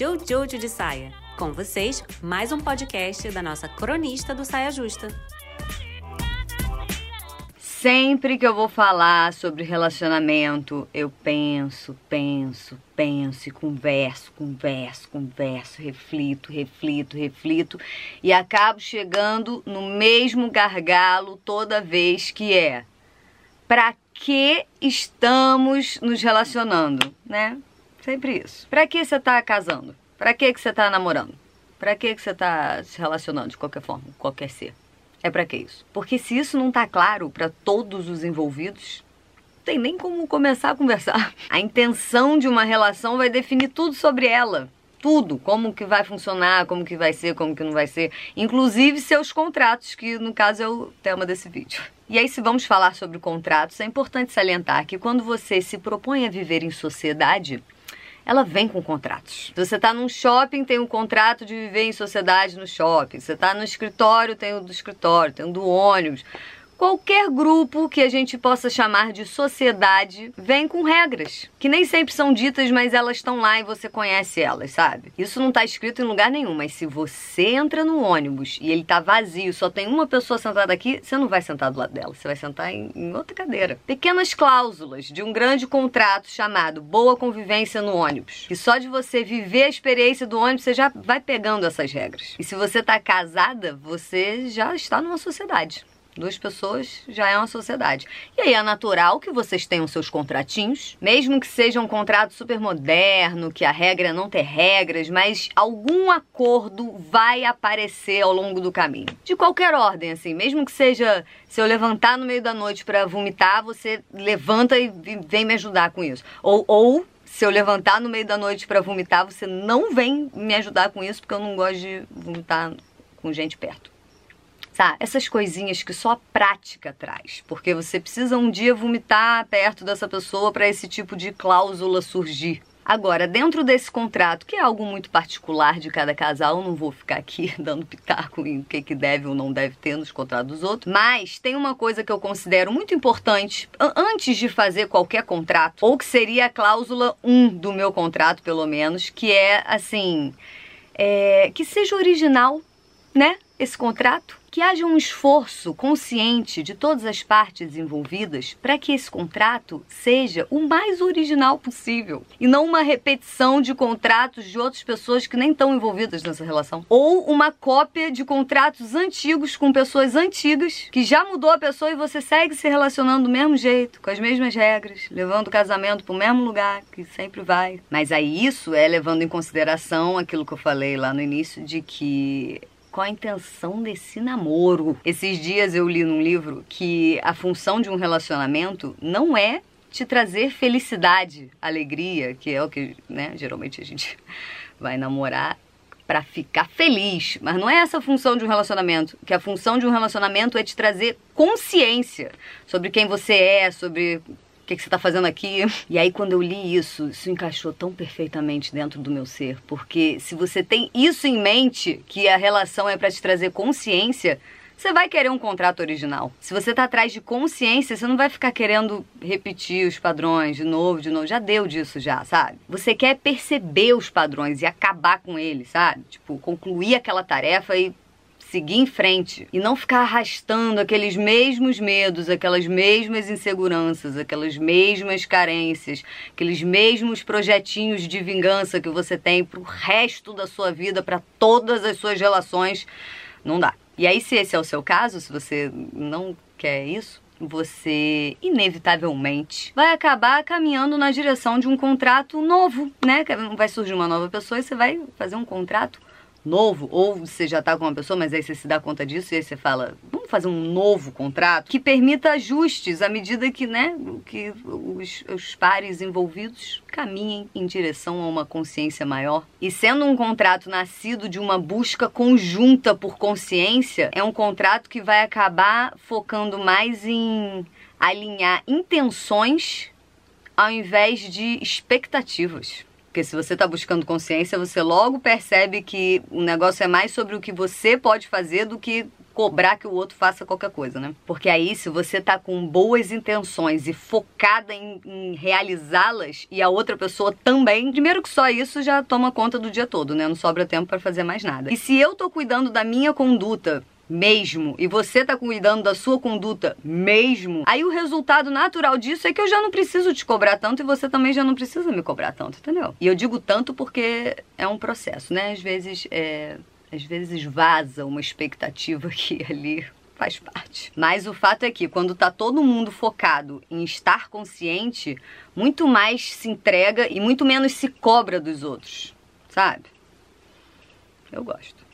Jojo de Saia. Com vocês, mais um podcast da nossa cronista do Saia Justa. Sempre que eu vou falar sobre relacionamento, eu penso, penso, penso e converso, converso, converso, reflito, reflito, reflito e acabo chegando no mesmo gargalo toda vez que é para que estamos nos relacionando, né? Sempre isso. Pra que você tá casando? Pra que que você tá namorando? Pra que que você tá se relacionando de qualquer forma, qualquer ser? É pra que isso? Porque se isso não tá claro para todos os envolvidos, não tem nem como começar a conversar. A intenção de uma relação vai definir tudo sobre ela. Tudo, como que vai funcionar, como que vai ser, como que não vai ser, inclusive seus contratos, que no caso é o tema desse vídeo. E aí, se vamos falar sobre contratos, é importante salientar que quando você se propõe a viver em sociedade, ela vem com contratos. Você está num shopping, tem um contrato de viver em sociedade no shopping. Você está no escritório, tem o do escritório, tem o do ônibus. Qualquer grupo que a gente possa chamar de sociedade vem com regras, que nem sempre são ditas, mas elas estão lá e você conhece elas, sabe? Isso não está escrito em lugar nenhum, mas se você entra no ônibus e ele está vazio, só tem uma pessoa sentada aqui, você não vai sentar do lado dela, você vai sentar em, em outra cadeira. Pequenas cláusulas de um grande contrato chamado Boa Convivência no ônibus. E só de você viver a experiência do ônibus, você já vai pegando essas regras. E se você está casada, você já está numa sociedade. Duas pessoas já é uma sociedade. E aí é natural que vocês tenham seus contratinhos, mesmo que seja um contrato super moderno, que a regra não ter regras, mas algum acordo vai aparecer ao longo do caminho. De qualquer ordem, assim, mesmo que seja se eu levantar no meio da noite para vomitar, você levanta e vem me ajudar com isso. Ou, ou se eu levantar no meio da noite para vomitar, você não vem me ajudar com isso, porque eu não gosto de vomitar com gente perto Essas coisinhas que só a prática traz, porque você precisa um dia vomitar perto dessa pessoa para esse tipo de cláusula surgir. Agora, dentro desse contrato, que é algo muito particular de cada casal, não vou ficar aqui dando pitaco em o que, que deve ou não deve ter nos contratos dos outros, mas tem uma coisa que eu considero muito importante antes de fazer qualquer contrato, ou que seria a cláusula 1 do meu contrato, pelo menos, que é assim: é, que seja original, né? Esse contrato que haja um esforço consciente de todas as partes envolvidas para que esse contrato seja o mais original possível e não uma repetição de contratos de outras pessoas que nem estão envolvidas nessa relação ou uma cópia de contratos antigos com pessoas antigas que já mudou a pessoa e você segue se relacionando do mesmo jeito, com as mesmas regras, levando o casamento para o mesmo lugar que sempre vai. Mas aí isso é levando em consideração aquilo que eu falei lá no início de que qual a intenção desse namoro. Esses dias eu li num livro que a função de um relacionamento não é te trazer felicidade, alegria, que é o que, né, geralmente a gente vai namorar para ficar feliz, mas não é essa a função de um relacionamento, que a função de um relacionamento é te trazer consciência sobre quem você é, sobre que, que você está fazendo aqui? E aí, quando eu li isso, isso encaixou tão perfeitamente dentro do meu ser. Porque se você tem isso em mente, que a relação é para te trazer consciência, você vai querer um contrato original. Se você tá atrás de consciência, você não vai ficar querendo repetir os padrões de novo, de novo. Já deu disso já, sabe? Você quer perceber os padrões e acabar com eles, sabe? Tipo, concluir aquela tarefa e seguir em frente e não ficar arrastando aqueles mesmos medos, aquelas mesmas inseguranças, aquelas mesmas carências, aqueles mesmos projetinhos de vingança que você tem pro resto da sua vida, para todas as suas relações, não dá. E aí, se esse é o seu caso, se você não quer isso, você inevitavelmente vai acabar caminhando na direção de um contrato novo, né? Vai surgir uma nova pessoa e você vai fazer um contrato novo, ou você já está com uma pessoa, mas aí você se dá conta disso e aí você fala, vamos fazer um novo contrato que permita ajustes à medida que, né, que os, os pares envolvidos caminhem em direção a uma consciência maior. E sendo um contrato nascido de uma busca conjunta por consciência, é um contrato que vai acabar focando mais em alinhar intenções ao invés de expectativas. Porque se você está buscando consciência, você logo percebe que o negócio é mais sobre o que você pode fazer do que cobrar que o outro faça qualquer coisa, né? Porque aí, se você tá com boas intenções e focada em, em realizá-las e a outra pessoa também, primeiro que só isso já toma conta do dia todo, né? Não sobra tempo para fazer mais nada. E se eu tô cuidando da minha conduta mesmo, e você tá cuidando da sua conduta mesmo, aí o resultado natural disso é que eu já não preciso te cobrar tanto e você também já não precisa me cobrar tanto, entendeu? E eu digo tanto porque é um processo, né? Às vezes, é, às vezes vaza uma expectativa que ali faz parte. Mas o fato é que quando tá todo mundo focado em estar consciente, muito mais se entrega e muito menos se cobra dos outros, sabe? Eu gosto.